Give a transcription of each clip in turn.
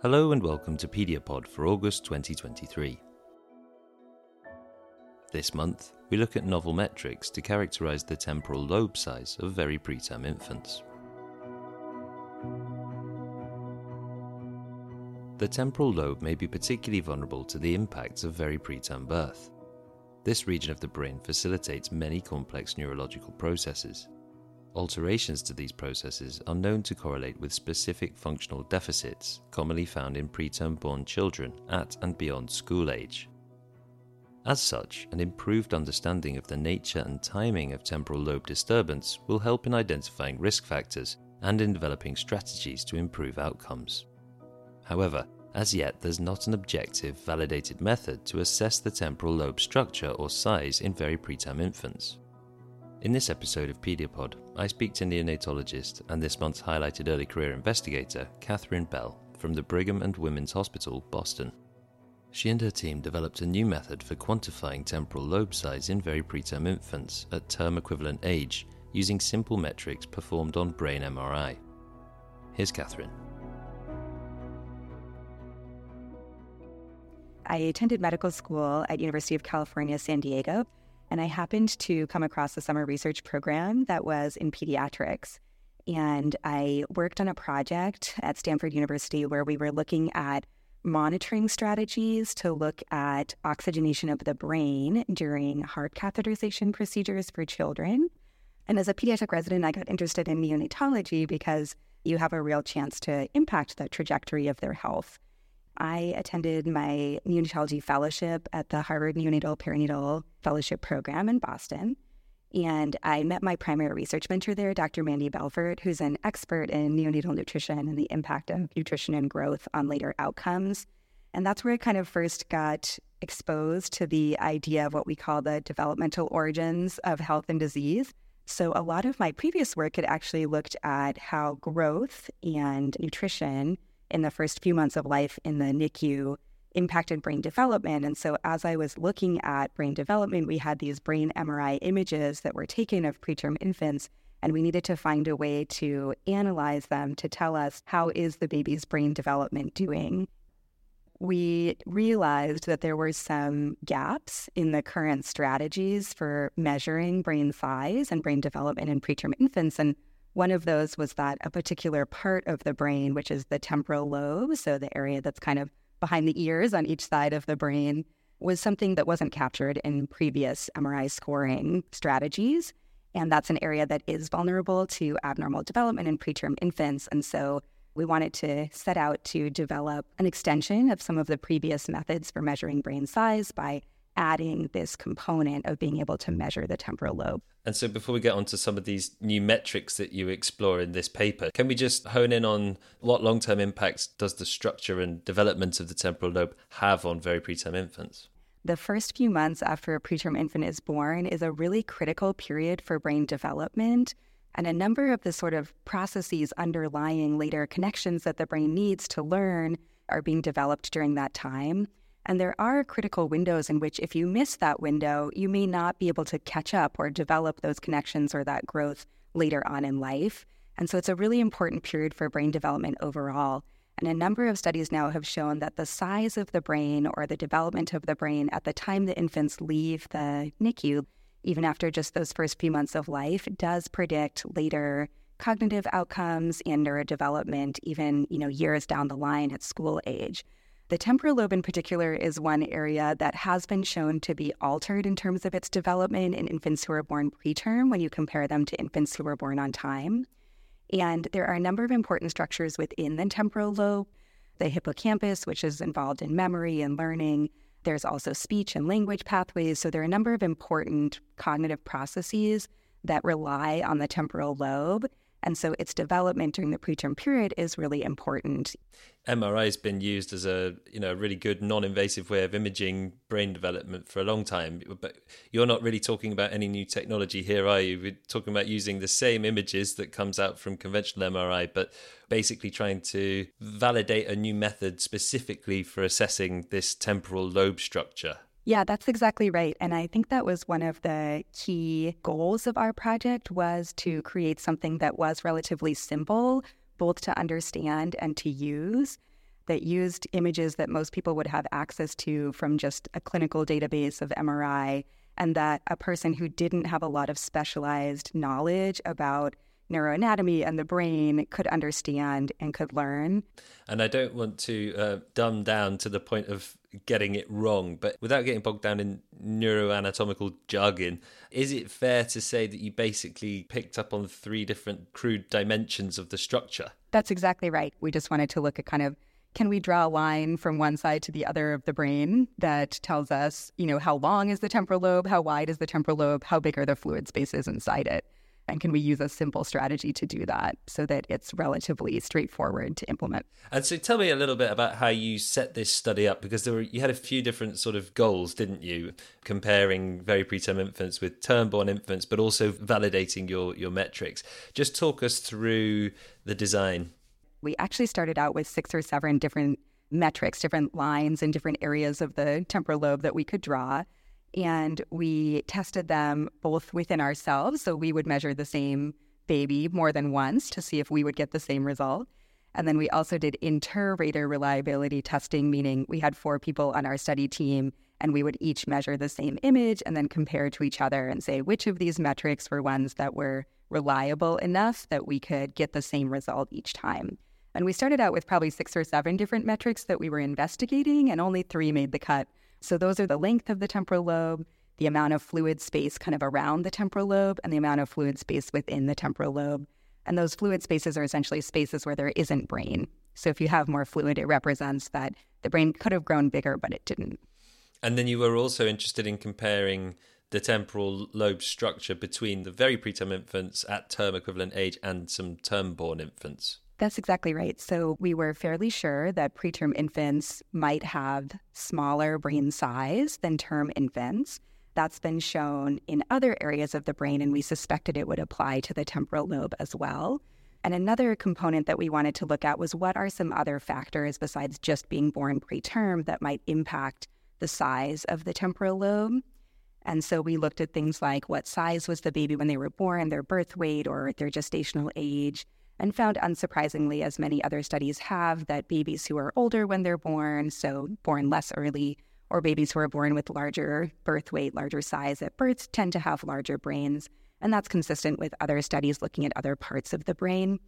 Hello and welcome to Pediapod for August 2023. This month, we look at novel metrics to characterize the temporal lobe size of very preterm infants. The temporal lobe may be particularly vulnerable to the impacts of very preterm birth. This region of the brain facilitates many complex neurological processes. Alterations to these processes are known to correlate with specific functional deficits commonly found in preterm born children at and beyond school age. As such, an improved understanding of the nature and timing of temporal lobe disturbance will help in identifying risk factors and in developing strategies to improve outcomes. However, as yet there's not an objective, validated method to assess the temporal lobe structure or size in very preterm infants. In this episode of Pediapod, I speak to neonatologist and this month's highlighted early career investigator, Katherine Bell, from the Brigham and Women's Hospital, Boston. She and her team developed a new method for quantifying temporal lobe size in very preterm infants at term equivalent age using simple metrics performed on brain MRI. Here's Katherine. I attended medical school at University of California, San Diego, and I happened to come across a summer research program that was in pediatrics. And I worked on a project at Stanford University where we were looking at monitoring strategies to look at oxygenation of the brain during heart catheterization procedures for children. And as a pediatric resident, I got interested in neonatology because you have a real chance to impact the trajectory of their health. I attended my neonatology fellowship at the Harvard Neonatal Perinatal Fellowship Program in Boston. And I met my primary research mentor there, Dr. Mandy Belfort, who's an expert in neonatal nutrition and the impact of nutrition and growth on later outcomes. And that's where I kind of first got exposed to the idea of what we call the developmental origins of health and disease. So, a lot of my previous work had actually looked at how growth and nutrition in the first few months of life in the NICU impacted brain development. And so, as I was looking at brain development, we had these brain MRI images that were taken of preterm infants, and we needed to find a way to analyze them to tell us how is the baby's brain development doing. We realized that there were some gaps in the current strategies for measuring brain size and brain development in preterm infants. And one of those was that a particular part of the brain, which is the temporal lobe, so the area that's kind of behind the ears on each side of the brain, was something that wasn't captured in previous MRI scoring strategies. And that's an area that is vulnerable to abnormal development in preterm infants. And so we wanted to set out to develop an extension of some of the previous methods for measuring brain size by adding this component of being able to measure the temporal lobe. And so, before we get on to some of these new metrics that you explore in this paper, can we just hone in on what long term impacts does the structure and development of the temporal lobe have on very preterm infants? The first few months after a preterm infant is born is a really critical period for brain development. And a number of the sort of processes underlying later connections that the brain needs to learn are being developed during that time. And there are critical windows in which, if you miss that window, you may not be able to catch up or develop those connections or that growth later on in life. And so it's a really important period for brain development overall. And a number of studies now have shown that the size of the brain or the development of the brain at the time the infants leave the NICU, even after just those first few months of life, does predict later cognitive outcomes and neurodevelopment, even you know years down the line at school age. The temporal lobe, in particular, is one area that has been shown to be altered in terms of its development in infants who are born preterm when you compare them to infants who were born on time. And there are a number of important structures within the temporal lobe the hippocampus, which is involved in memory and learning. There's also speech and language pathways. So there are a number of important cognitive processes that rely on the temporal lobe. And so its development during the preterm period is really important. MRI has been used as a you know a really good non-invasive way of imaging brain development for a long time. But you're not really talking about any new technology here, are you? We're talking about using the same images that comes out from conventional MRI, but basically trying to validate a new method specifically for assessing this temporal lobe structure. Yeah, that's exactly right. And I think that was one of the key goals of our project was to create something that was relatively simple, both to understand and to use, that used images that most people would have access to from just a clinical database of MRI, and that a person who didn't have a lot of specialized knowledge about neuroanatomy and the brain could understand and could learn. And I don't want to uh, dumb down to the point of getting it wrong, but without getting bogged down in neuroanatomical jargon, is it fair to say that you basically picked up on three different crude dimensions of the structure? That's exactly right. We just wanted to look at kind of can we draw a line from one side to the other of the brain that tells us, you know, how long is the temporal lobe, how wide is the temporal lobe, how big are the fluid spaces inside it? And can we use a simple strategy to do that so that it's relatively straightforward to implement? And so tell me a little bit about how you set this study up because there were you had a few different sort of goals, didn't you? Comparing very preterm infants with term born infants, but also validating your, your metrics. Just talk us through the design. We actually started out with six or seven different metrics, different lines in different areas of the temporal lobe that we could draw and we tested them both within ourselves. So we would measure the same baby more than once to see if we would get the same result. And then we also did inter-rater reliability testing, meaning we had four people on our study team and we would each measure the same image and then compare to each other and say which of these metrics were ones that were reliable enough that we could get the same result each time. And we started out with probably six or seven different metrics that we were investigating, and only three made the cut. So those are the length of the temporal lobe, the amount of fluid space kind of around the temporal lobe, and the amount of fluid space within the temporal lobe. And those fluid spaces are essentially spaces where there isn't brain. So if you have more fluid, it represents that the brain could have grown bigger, but it didn't. And then you were also interested in comparing the temporal lobe structure between the very preterm infants at term equivalent age and some term born infants. That's exactly right. So we were fairly sure that preterm infants might have smaller brain size than term infants. That's been shown in other areas of the brain, and we suspected it would apply to the temporal lobe as well. And another component that we wanted to look at was what are some other factors besides just being born preterm that might impact the size of the temporal lobe. And so we looked at things like what size was the baby when they were born, their birth weight, or their gestational age and found unsurprisingly, as many other studies have, that babies who are older when they're born, so born less early, or babies who are born with larger birth weight, larger size at birth, tend to have larger brains. And that's consistent with other studies looking at other parts of the brain.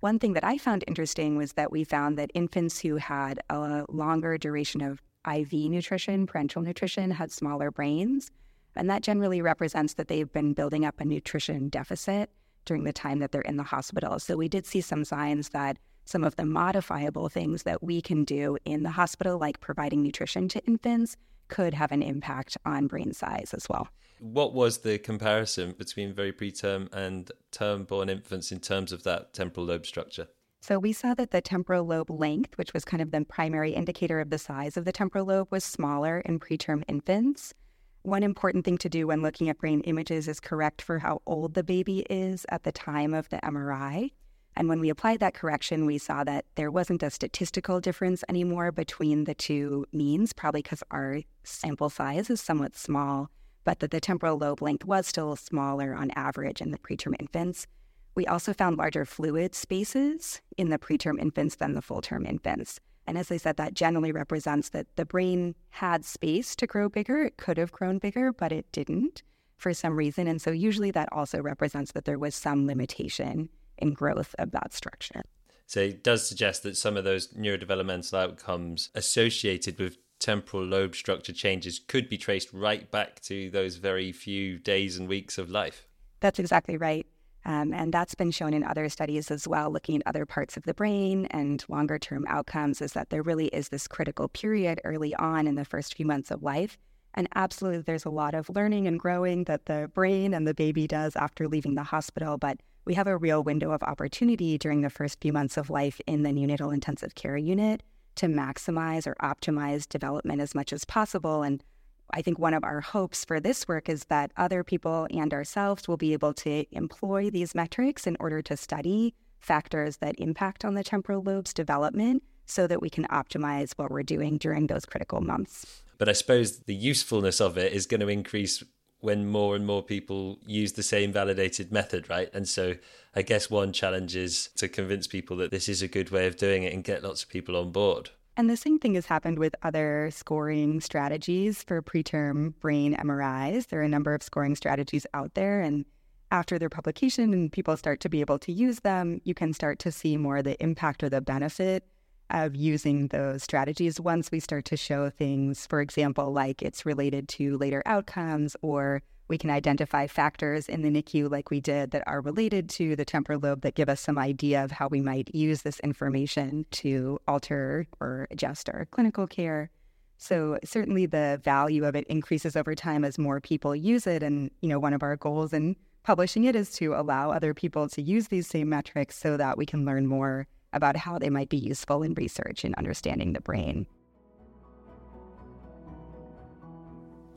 One thing that I found interesting was that we found that infants who had a longer duration of IV nutrition, parenteral nutrition, had smaller brains. And that generally represents that they've been building up a nutrition deficit during the time that they're in the hospital. So we did see some signs that some of the modifiable things that we can do in the hospital, like providing nutrition to infants, could have an impact on brain size as well. What was the comparison between very preterm and term born infants in terms of that temporal lobe structure? So we saw that the temporal lobe length, which was kind of the primary indicator of the size of the temporal lobe, was smaller in preterm infants. One important thing to do when looking at brain images is correct for how old the baby is at the time of the MRI. And when we applied that correction, we saw that there wasn't a statistical difference anymore between the two means, probably because our sample size is somewhat small, but that the temporal lobe length was still smaller on average in the preterm infants. We also found larger fluid spaces in the preterm infants than the full term infants. And as I said, that generally represents that the brain had space to grow bigger. It could have grown bigger, but it didn't for some reason. And so usually that also represents that there was some limitation in growth of that structure. So it does suggest that some of those neurodevelopmental outcomes associated with temporal lobe structure changes could be traced right back to those very few days and weeks of life. That's exactly right. Um, and that's been shown in other studies as well, looking at other parts of the brain and longer term outcomes, is that there really is this critical period early on in the first few months of life. And absolutely, there's a lot of learning and growing that the brain and the baby does after leaving the hospital. But we have a real window of opportunity during the first few months of life in the neonatal intensive care unit to maximize or optimize development as much as possible. And I think one of our hopes for this work is that other people and ourselves will be able to employ these metrics in order to study factors that impact on the temporal lobe's development so that we can optimize what we're doing during those critical months. But I suppose the usefulness of it is going to increase when more and more people use the same validated method, right? And so I guess one challenge is to convince people that this is a good way of doing it and get lots of people on board. And the same thing has happened with other scoring strategies for preterm brain MRIs. There are a number of scoring strategies out there. And after their publication and people start to be able to use them, you can start to see more the impact or the benefit of using those strategies once we start to show things, for example, like it's related to later outcomes or we can identify factors in the NICU, like we did, that are related to the temporal lobe that give us some idea of how we might use this information to alter or adjust our clinical care. So certainly the value of it increases over time as more people use it. And, you know, one of our goals in publishing it is to allow other people to use these same metrics so that we can learn more about how they might be useful in research and understanding the brain.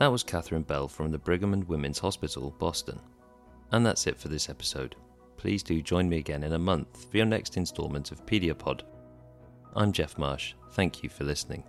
That was Katherine Bell from the Brigham and Women's Hospital, Boston. And that's it for this episode. Please do join me again in a month for your next instalment of Pediapod. I'm Jeff Marsh. Thank you for listening.